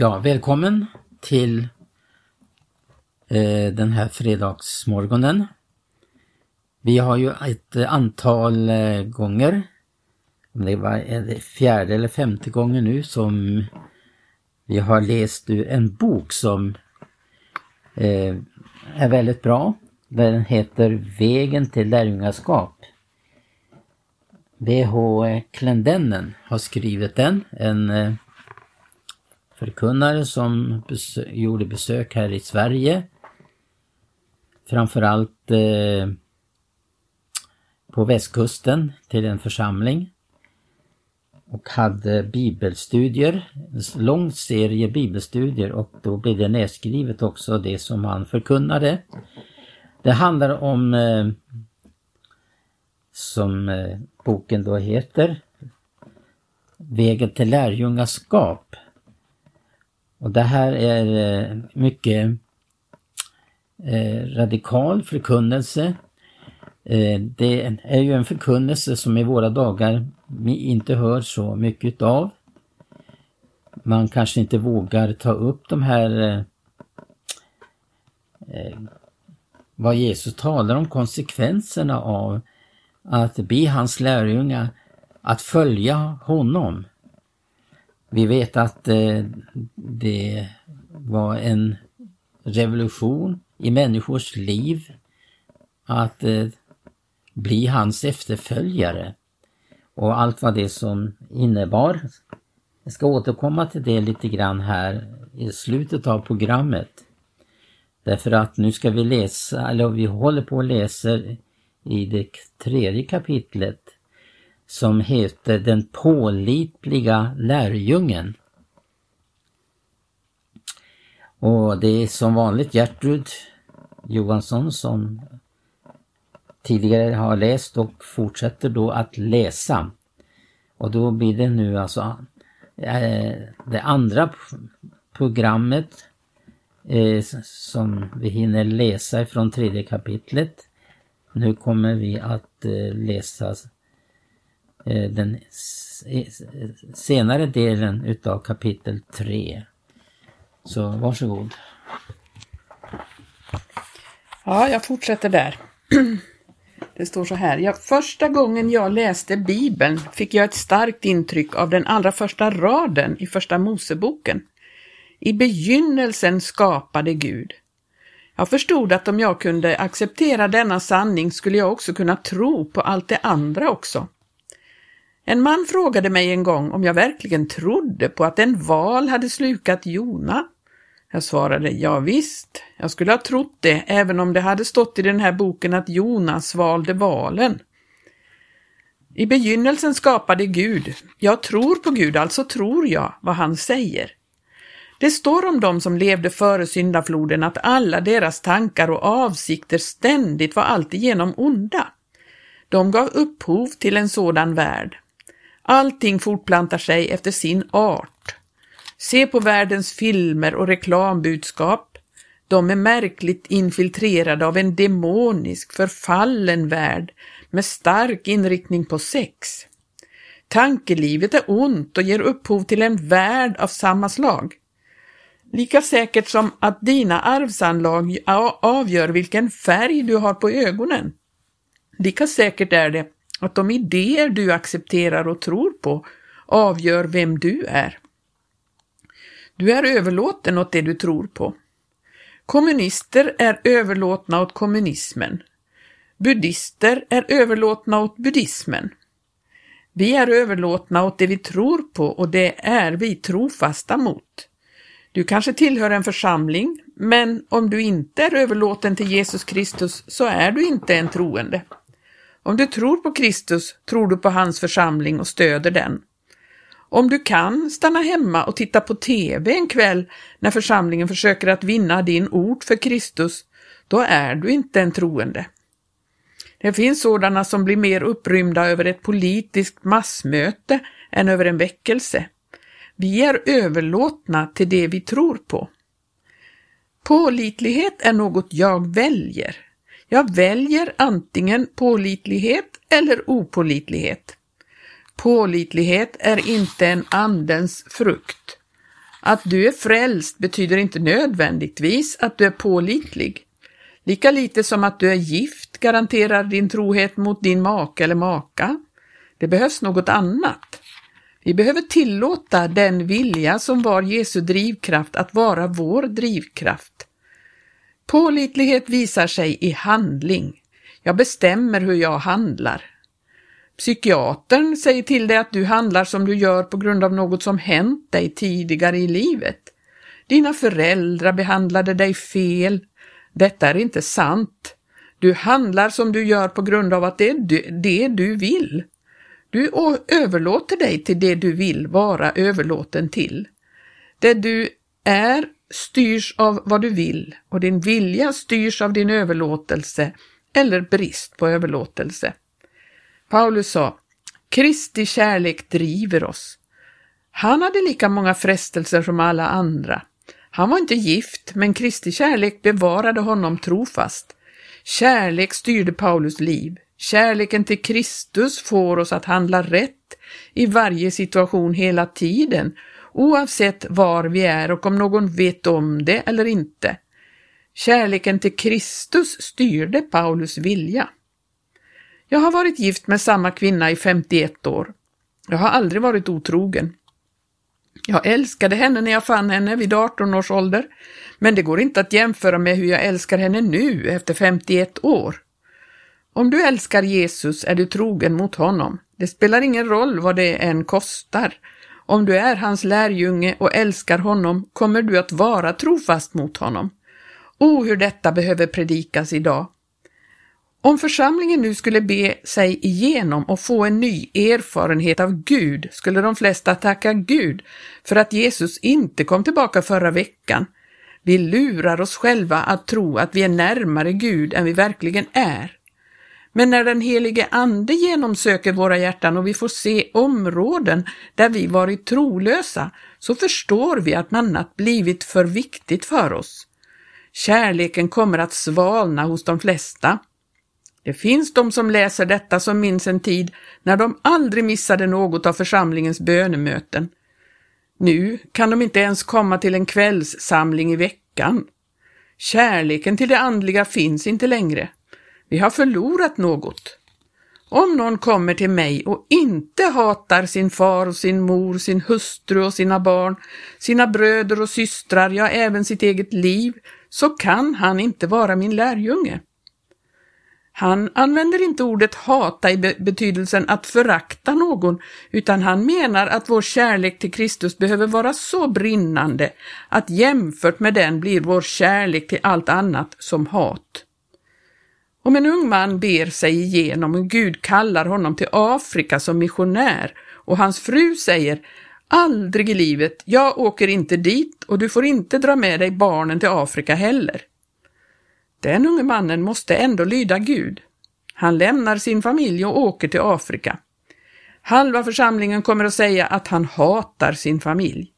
Ja, välkommen till eh, den här fredagsmorgonen. Vi har ju ett antal eh, gånger, det var det fjärde eller femte gången nu som vi har läst ur en bok som eh, är väldigt bra. Den heter Vägen till lärjungaskap. B.H. Klendennen har skrivit den, en eh, förkunnare som bes gjorde besök här i Sverige. Framförallt eh, på västkusten till en församling. Och hade bibelstudier, en lång serie bibelstudier och då blev det nedskrivet också det som han förkunnade. Det handlar om, eh, som eh, boken då heter, Vägen till lärjungaskap. Och det här är eh, mycket eh, radikal förkunnelse. Eh, det är ju en förkunnelse som i våra dagar vi inte hör så mycket av. Man kanske inte vågar ta upp de här vad Jesus talar om konsekvenserna av att be hans lärjungar att följa honom. Vi vet att eh, det var en revolution i människors liv att eh, bli hans efterföljare och allt vad det som innebar. Jag ska återkomma till det lite grann här i slutet av programmet. Därför att nu ska vi läsa, eller vi håller på att läsa i det tredje kapitlet som heter Den pålitliga lärjungen. Och det är som vanligt Gertrud Johansson som tidigare har läst och fortsätter då att läsa. Och då blir det nu alltså eh, det andra programmet eh, som vi hinner läsa ifrån tredje kapitlet. Nu kommer vi att eh, läsa Eh, den eh, senare delen utav kapitel 3. Så varsågod. Ja, jag fortsätter där. Det står så här. Ja, första gången jag läste Bibeln fick jag ett starkt intryck av den allra första raden i Första Moseboken. I begynnelsen skapade Gud. Jag förstod att om jag kunde acceptera denna sanning skulle jag också kunna tro på allt det andra också. En man frågade mig en gång om jag verkligen trodde på att en val hade slukat Jona. Jag svarade ja visst, jag skulle ha trott det även om det hade stått i den här boken att Jonas svalde valen. I begynnelsen skapade Gud. Jag tror på Gud, alltså tror jag vad han säger. Det står om dem som levde före syndafloden att alla deras tankar och avsikter ständigt var alltigenom onda. De gav upphov till en sådan värld. Allting fortplantar sig efter sin art. Se på världens filmer och reklambudskap. De är märkligt infiltrerade av en demonisk, förfallen värld med stark inriktning på sex. Tankelivet är ont och ger upphov till en värld av samma slag. Lika säkert som att dina arvsanlag avgör vilken färg du har på ögonen. Lika säkert är det att de idéer du accepterar och tror på avgör vem du är. Du är överlåten åt det du tror på. Kommunister är överlåtna åt kommunismen. Buddister är överlåtna åt buddhismen. Vi är överlåtna åt det vi tror på och det är vi trofasta mot. Du kanske tillhör en församling, men om du inte är överlåten till Jesus Kristus så är du inte en troende. Om du tror på Kristus tror du på hans församling och stöder den. Om du kan stanna hemma och titta på TV en kväll när församlingen försöker att vinna din ort för Kristus, då är du inte en troende. Det finns sådana som blir mer upprymda över ett politiskt massmöte än över en väckelse. Vi är överlåtna till det vi tror på. Pålitlighet är något jag väljer, jag väljer antingen pålitlighet eller opålitlighet. Pålitlighet är inte en andens frukt. Att du är frälst betyder inte nödvändigtvis att du är pålitlig. Lika lite som att du är gift garanterar din trohet mot din make eller maka. Det behövs något annat. Vi behöver tillåta den vilja som var Jesu drivkraft att vara vår drivkraft. Pålitlighet visar sig i handling. Jag bestämmer hur jag handlar. Psykiatern säger till dig att du handlar som du gör på grund av något som hänt dig tidigare i livet. Dina föräldrar behandlade dig fel. Detta är inte sant. Du handlar som du gör på grund av att det är det du vill. Du överlåter dig till det du vill vara överlåten till. Det du är styrs av vad du vill och din vilja styrs av din överlåtelse eller brist på överlåtelse. Paulus sa, Kristi kärlek driver oss. Han hade lika många frestelser som alla andra. Han var inte gift, men Kristi kärlek bevarade honom trofast. Kärlek styrde Paulus liv. Kärleken till Kristus får oss att handla rätt i varje situation hela tiden, oavsett var vi är och om någon vet om det eller inte. Kärleken till Kristus styrde Paulus vilja. Jag har varit gift med samma kvinna i 51 år. Jag har aldrig varit otrogen. Jag älskade henne när jag fann henne vid 18 års ålder, men det går inte att jämföra med hur jag älskar henne nu efter 51 år. Om du älskar Jesus är du trogen mot honom. Det spelar ingen roll vad det än kostar. Om du är hans lärjunge och älskar honom kommer du att vara trofast mot honom. O, hur detta behöver predikas idag. Om församlingen nu skulle be sig igenom och få en ny erfarenhet av Gud skulle de flesta tacka Gud för att Jesus inte kom tillbaka förra veckan. Vi lurar oss själva att tro att vi är närmare Gud än vi verkligen är. Men när den helige Ande genomsöker våra hjärtan och vi får se områden där vi varit trolösa, så förstår vi att annat blivit för viktigt för oss. Kärleken kommer att svalna hos de flesta. Det finns de som läser detta som minns en tid när de aldrig missade något av församlingens bönemöten. Nu kan de inte ens komma till en kvällssamling i veckan. Kärleken till det andliga finns inte längre. Vi har förlorat något. Om någon kommer till mig och inte hatar sin far och sin mor, sin hustru och sina barn, sina bröder och systrar, ja även sitt eget liv, så kan han inte vara min lärjunge. Han använder inte ordet hata i betydelsen att förakta någon, utan han menar att vår kärlek till Kristus behöver vara så brinnande att jämfört med den blir vår kärlek till allt annat som hat. Om en ung man ber sig igenom och Gud kallar honom till Afrika som missionär och hans fru säger Aldrig i livet, jag åker inte dit och du får inte dra med dig barnen till Afrika heller. Den unge mannen måste ändå lyda Gud. Han lämnar sin familj och åker till Afrika. Halva församlingen kommer att säga att han hatar sin familj.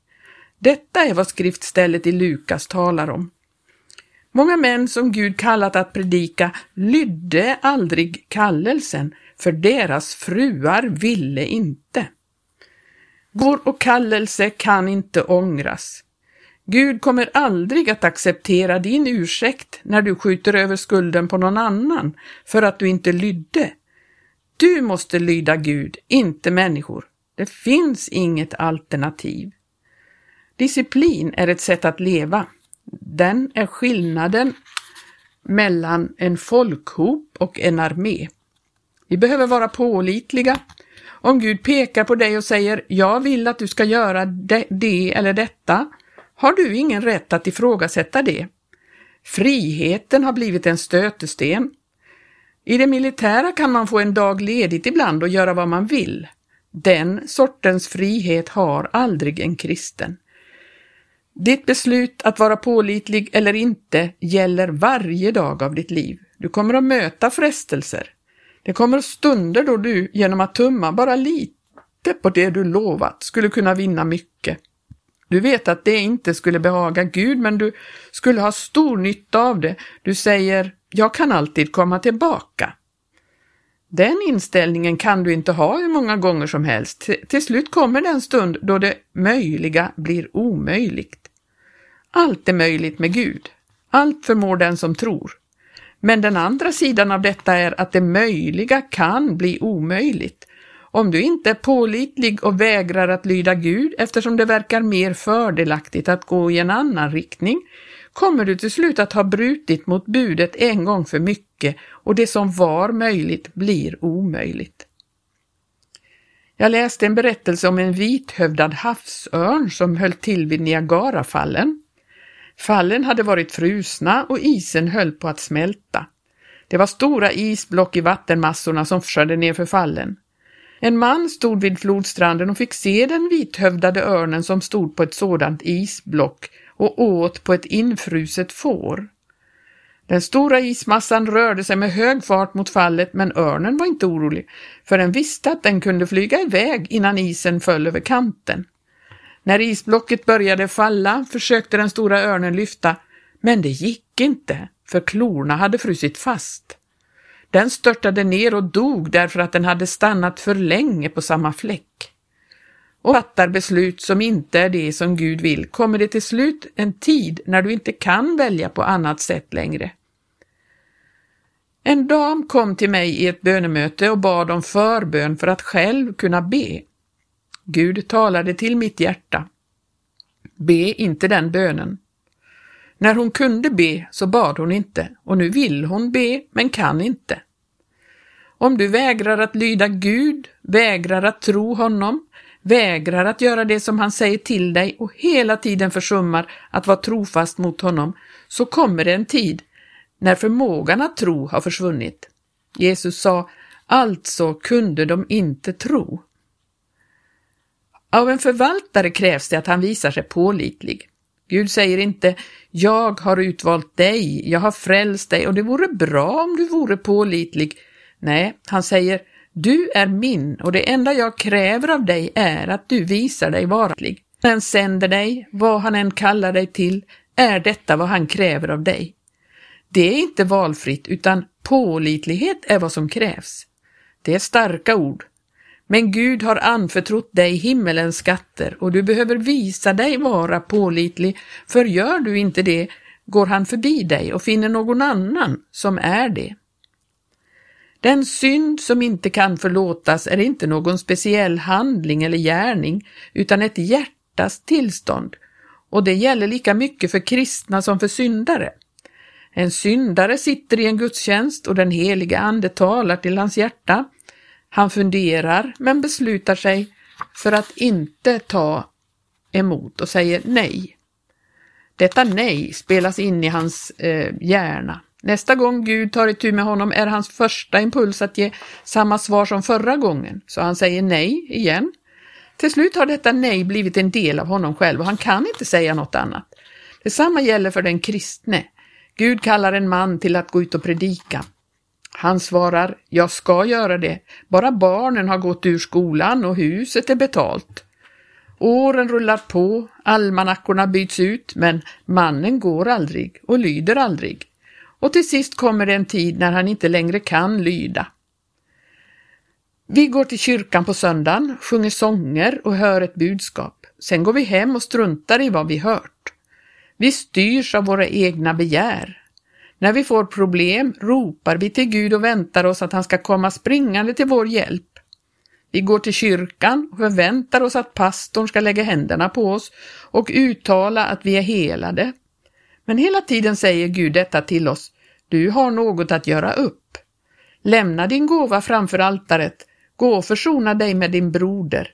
Detta är vad skriftstället i Lukas talar om. Många män som Gud kallat att predika lydde aldrig kallelsen, för deras fruar ville inte. Vår och kallelse kan inte ångras. Gud kommer aldrig att acceptera din ursäkt när du skjuter över skulden på någon annan för att du inte lydde. Du måste lyda Gud, inte människor. Det finns inget alternativ. Disciplin är ett sätt att leva. Den är skillnaden mellan en folkhop och en armé. Vi behöver vara pålitliga. Om Gud pekar på dig och säger ”Jag vill att du ska göra det, det eller detta” har du ingen rätt att ifrågasätta det. Friheten har blivit en stötesten. I det militära kan man få en dag ledigt ibland och göra vad man vill. Den sortens frihet har aldrig en kristen. Ditt beslut att vara pålitlig eller inte gäller varje dag av ditt liv. Du kommer att möta frestelser. Det kommer stunder då du genom att tumma bara lite på det du lovat skulle kunna vinna mycket. Du vet att det inte skulle behaga Gud, men du skulle ha stor nytta av det. Du säger, jag kan alltid komma tillbaka. Den inställningen kan du inte ha hur många gånger som helst. Till slut kommer den stund då det möjliga blir omöjligt. Allt är möjligt med Gud. Allt förmår den som tror. Men den andra sidan av detta är att det möjliga kan bli omöjligt. Om du inte är pålitlig och vägrar att lyda Gud eftersom det verkar mer fördelaktigt att gå i en annan riktning, kommer du till slut att ha brutit mot budet en gång för mycket och det som var möjligt blir omöjligt. Jag läste en berättelse om en vithövdad havsörn som höll till vid Niagarafallen. Fallen hade varit frusna och isen höll på att smälta. Det var stora isblock i vattenmassorna som skörde ner för fallen. En man stod vid flodstranden och fick se den vithövdade örnen som stod på ett sådant isblock och åt på ett infruset får. Den stora ismassan rörde sig med hög fart mot fallet men örnen var inte orolig, för den visste att den kunde flyga iväg innan isen föll över kanten. När isblocket började falla försökte den stora örnen lyfta, men det gick inte, för klorna hade frusit fast. Den störtade ner och dog därför att den hade stannat för länge på samma fläck. Och fattar beslut som inte är det som Gud vill kommer det till slut en tid när du inte kan välja på annat sätt längre. En dam kom till mig i ett bönemöte och bad om förbön för att själv kunna be. Gud talade till mitt hjärta. Be inte den bönen. När hon kunde be så bad hon inte och nu vill hon be men kan inte. Om du vägrar att lyda Gud, vägrar att tro honom, vägrar att göra det som han säger till dig och hela tiden försummar att vara trofast mot honom, så kommer det en tid när förmågan att tro har försvunnit. Jesus sa, alltså kunde de inte tro. Av en förvaltare krävs det att han visar sig pålitlig. Gud säger inte ”Jag har utvalt dig, jag har frälst dig och det vore bra om du vore pålitlig”. Nej, han säger ”Du är min och det enda jag kräver av dig är att du visar dig varlig. När han sänder dig, vad han än kallar dig till, är detta vad han kräver av dig. Det är inte valfritt utan pålitlighet är vad som krävs. Det är starka ord, men Gud har anförtrott dig himmelens skatter och du behöver visa dig vara pålitlig, för gör du inte det går han förbi dig och finner någon annan som är det. Den synd som inte kan förlåtas är inte någon speciell handling eller gärning, utan ett hjärtas tillstånd, och det gäller lika mycket för kristna som för syndare. En syndare sitter i en gudstjänst och den helige Ande talar till hans hjärta, han funderar men beslutar sig för att inte ta emot och säger nej. Detta nej spelas in i hans eh, hjärna. Nästa gång Gud tar itu med honom är hans första impuls att ge samma svar som förra gången, så han säger nej igen. Till slut har detta nej blivit en del av honom själv och han kan inte säga något annat. Detsamma gäller för den kristne. Gud kallar en man till att gå ut och predika. Han svarar, jag ska göra det, bara barnen har gått ur skolan och huset är betalt. Åren rullar på, almanackorna byts ut, men mannen går aldrig och lyder aldrig. Och till sist kommer det en tid när han inte längre kan lyda. Vi går till kyrkan på söndagen, sjunger sånger och hör ett budskap. Sen går vi hem och struntar i vad vi hört. Vi styrs av våra egna begär. När vi får problem ropar vi till Gud och väntar oss att han ska komma springande till vår hjälp. Vi går till kyrkan och förväntar oss att pastorn ska lägga händerna på oss och uttala att vi är helade. Men hela tiden säger Gud detta till oss. Du har något att göra upp. Lämna din gåva framför altaret. Gå och försona dig med din broder.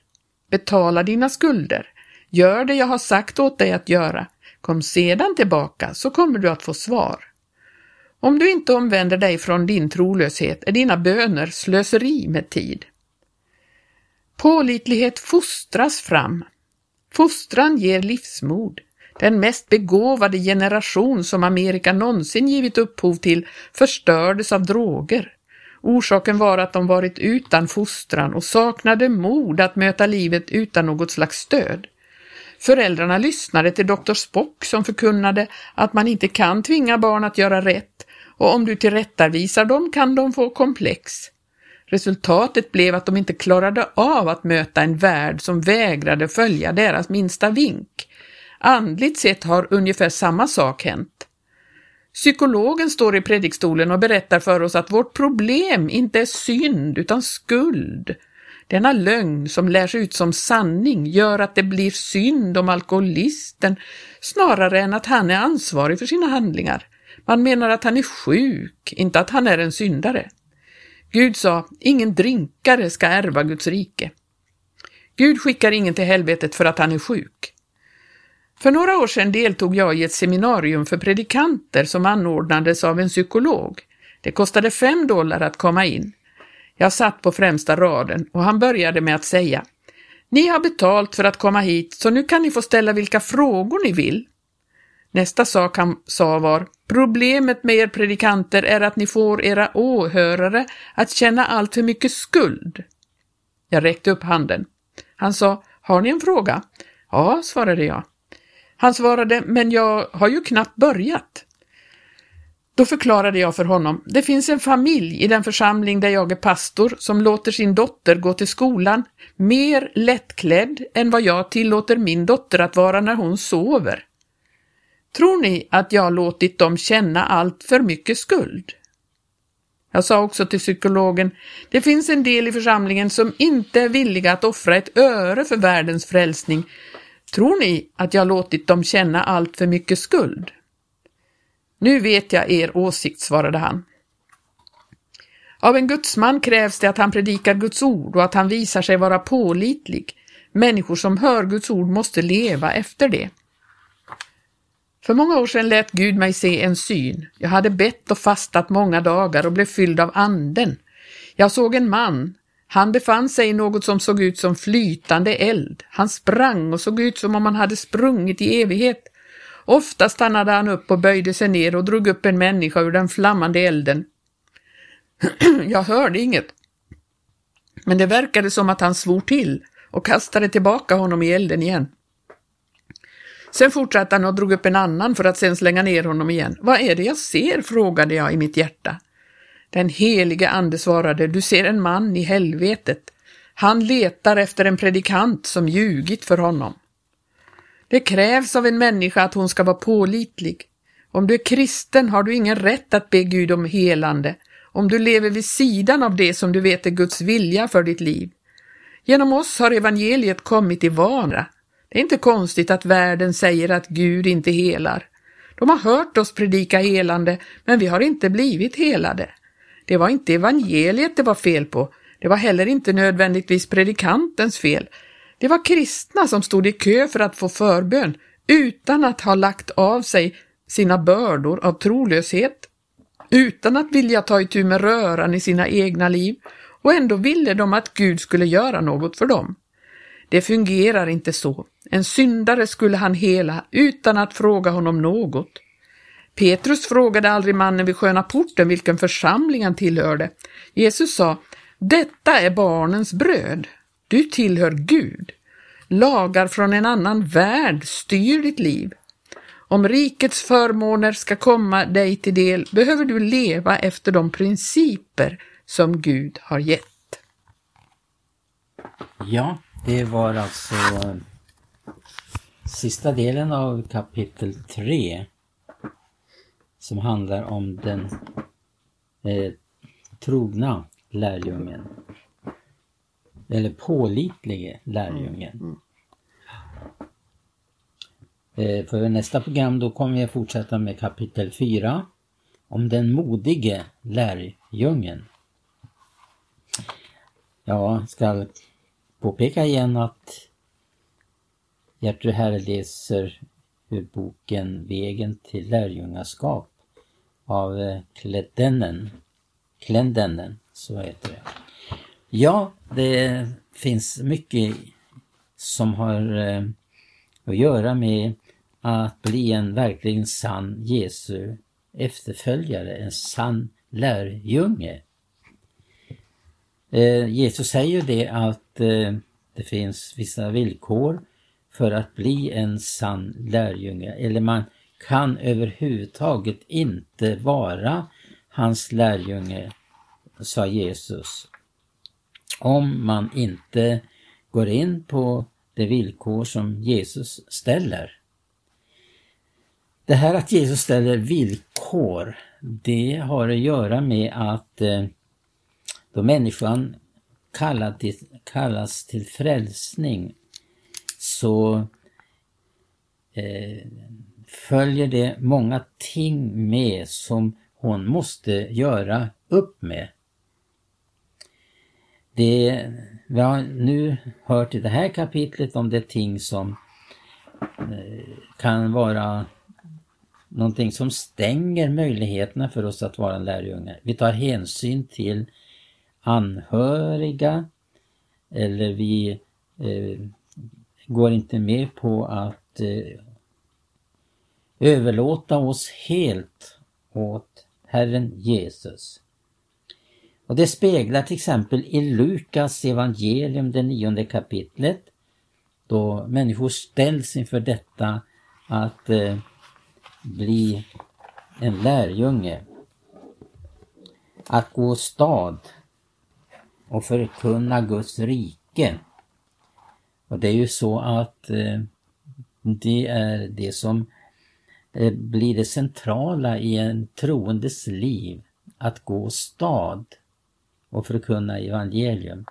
Betala dina skulder. Gör det jag har sagt åt dig att göra. Kom sedan tillbaka så kommer du att få svar. Om du inte omvänder dig från din trolöshet är dina böner slöseri med tid. Pålitlighet fostras fram. Fostran ger livsmod. Den mest begåvade generation som Amerika någonsin givit upphov till förstördes av droger. Orsaken var att de varit utan fostran och saknade mod att möta livet utan något slags stöd. Föräldrarna lyssnade till doktor Spock som förkunnade att man inte kan tvinga barn att göra rätt och om du tillrättavisar dem kan de få komplex. Resultatet blev att de inte klarade av att möta en värld som vägrade följa deras minsta vink. Andligt sett har ungefär samma sak hänt. Psykologen står i predikstolen och berättar för oss att vårt problem inte är synd utan skuld. Denna lögn som lärs ut som sanning gör att det blir synd om alkoholisten snarare än att han är ansvarig för sina handlingar. Man menar att han är sjuk, inte att han är en syndare. Gud sa, ingen drinkare ska ärva Guds rike. Gud skickar ingen till helvetet för att han är sjuk. För några år sedan deltog jag i ett seminarium för predikanter som anordnades av en psykolog. Det kostade fem dollar att komma in. Jag satt på främsta raden och han började med att säga Ni har betalt för att komma hit så nu kan ni få ställa vilka frågor ni vill. Nästa sak han sa var Problemet med er predikanter är att ni får era åhörare att känna allt för mycket skuld. Jag räckte upp handen. Han sa Har ni en fråga? Ja, svarade jag. Han svarade, men jag har ju knappt börjat. Då förklarade jag för honom, det finns en familj i den församling där jag är pastor som låter sin dotter gå till skolan mer lättklädd än vad jag tillåter min dotter att vara när hon sover. Tror ni att jag låtit dem känna allt för mycket skuld? Jag sa också till psykologen, det finns en del i församlingen som inte är villiga att offra ett öre för världens frälsning. Tror ni att jag låtit dem känna allt för mycket skuld? Nu vet jag er åsikt, svarade han. Av en gudsman krävs det att han predikar Guds ord och att han visar sig vara pålitlig. Människor som hör Guds ord måste leva efter det. För många år sedan lät Gud mig se en syn. Jag hade bett och fastat många dagar och blev fylld av anden. Jag såg en man. Han befann sig i något som såg ut som flytande eld. Han sprang och såg ut som om han hade sprungit i evighet. Ofta stannade han upp och böjde sig ner och drog upp en människa ur den flammande elden. Jag hörde inget. Men det verkade som att han svor till och kastade tillbaka honom i elden igen. Sen fortsatte han och drog upp en annan för att sen slänga ner honom igen. Vad är det jag ser? frågade jag i mitt hjärta. Den helige ande svarade, du ser en man i helvetet. Han letar efter en predikant som ljugit för honom. Det krävs av en människa att hon ska vara pålitlig. Om du är kristen har du ingen rätt att be Gud om helande, om du lever vid sidan av det som du vet är Guds vilja för ditt liv. Genom oss har evangeliet kommit i vana. Det är inte konstigt att världen säger att Gud inte helar. De har hört oss predika helande, men vi har inte blivit helade. Det var inte evangeliet det var fel på. Det var heller inte nödvändigtvis predikantens fel. Det var kristna som stod i kö för att få förbön utan att ha lagt av sig sina bördor av trolöshet, utan att vilja ta itu med röran i sina egna liv och ändå ville de att Gud skulle göra något för dem. Det fungerar inte så. En syndare skulle han hela utan att fråga honom något. Petrus frågade aldrig mannen vid sköna porten vilken församling han tillhörde. Jesus sa, detta är barnens bröd. Du tillhör Gud. Lagar från en annan värld styr ditt liv. Om rikets förmåner ska komma dig till del behöver du leva efter de principer som Gud har gett. Ja, det var alltså sista delen av kapitel 3 som handlar om den eh, trogna lärjungen. Eller pålitlige lärjungen. Mm. Eh, för nästa program då kommer att fortsätta med kapitel 4 om den modige lärjungen. Jag ska påpeka igen att Gertrud Herre läser ur boken Vägen till lärjungaskap av eh, Kledenen. Klendennen, så heter det. Ja, det finns mycket som har eh, att göra med att bli en verkligen sann Jesu efterföljare, en sann lärjunge. Eh, Jesus säger det att eh, det finns vissa villkor för att bli en sann lärjunge eller man kan överhuvudtaget inte vara hans lärjunge, sa Jesus, om man inte går in på de villkor som Jesus ställer. Det här att Jesus ställer villkor, det har att göra med att eh, då människan till, kallas till frälsning så eh, följer det många ting med som hon måste göra upp med. Det, vi har nu hört i det här kapitlet om det ting som eh, kan vara någonting som stänger möjligheterna för oss att vara lärjungar. Vi tar hänsyn till anhöriga eller vi eh, går inte med på att eh, överlåta oss helt åt Herren Jesus. Och det speglar till exempel i Lukas evangelium, det nionde kapitlet, då människor ställs inför detta att eh, bli en lärjunge. Att gå stad och förkunna Guds rike. Och det är ju så att eh, det är det som eh, blir det centrala i en troendes liv. Att gå stad och förkunna evangelium.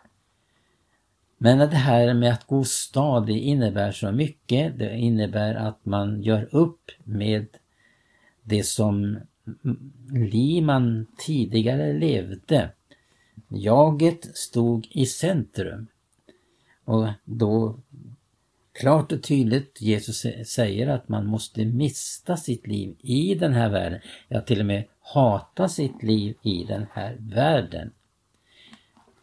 Men det här med att gå stad, det innebär så mycket. Det innebär att man gör upp med det som mm, liv man tidigare levde. Jaget stod i centrum. Och då klart och tydligt Jesus säger att man måste mista sitt liv i den här världen. Ja, till och med hata sitt liv i den här världen.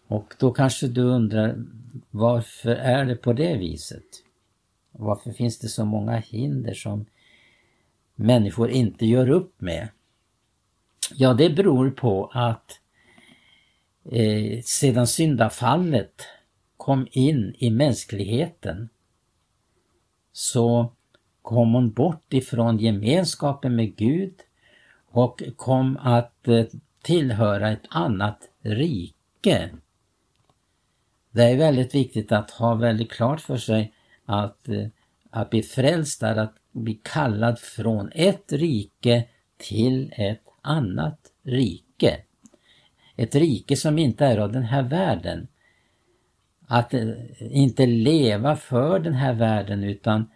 Och då kanske du undrar varför är det på det viset? Varför finns det så många hinder som människor inte gör upp med? Ja, det beror på att eh, sedan syndafallet kom in i mänskligheten så kom hon bort ifrån gemenskapen med Gud och kom att eh, tillhöra ett annat rike. Det är väldigt viktigt att ha väldigt klart för sig att, eh, att bli frälst är att bli kallad från ett rike till ett annat rike. Ett rike som inte är av den här världen. Att eh, inte leva för den här världen utan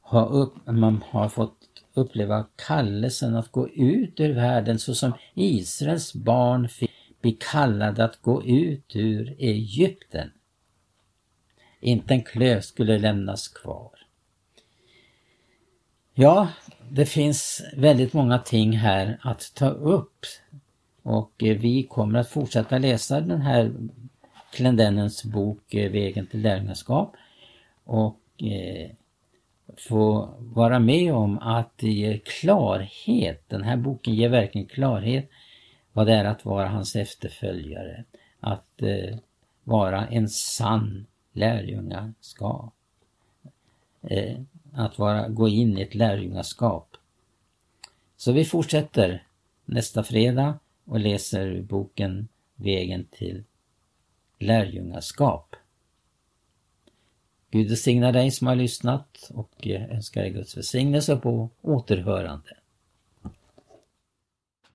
ha upp, man har fått uppleva kallelsen att gå ut ur världen så som Israels barn fick bli kallade att gå ut ur Egypten. Inte en klöv skulle lämnas kvar. Ja, det finns väldigt många ting här att ta upp och eh, vi kommer att fortsätta läsa den här Klendennens bok eh, Vägen till lärjungaskap och eh, få vara med om att det ger klarhet. Den här boken ger verkligen klarhet vad det är att vara hans efterföljare. Att vara en sann lärjungaskap. Att vara, gå in i ett lärjungaskap. Så vi fortsätter nästa fredag och läser boken Vägen till lärjungaskap. Gud välsigna dig som har lyssnat och önskar dig Guds välsignelse på återhörande.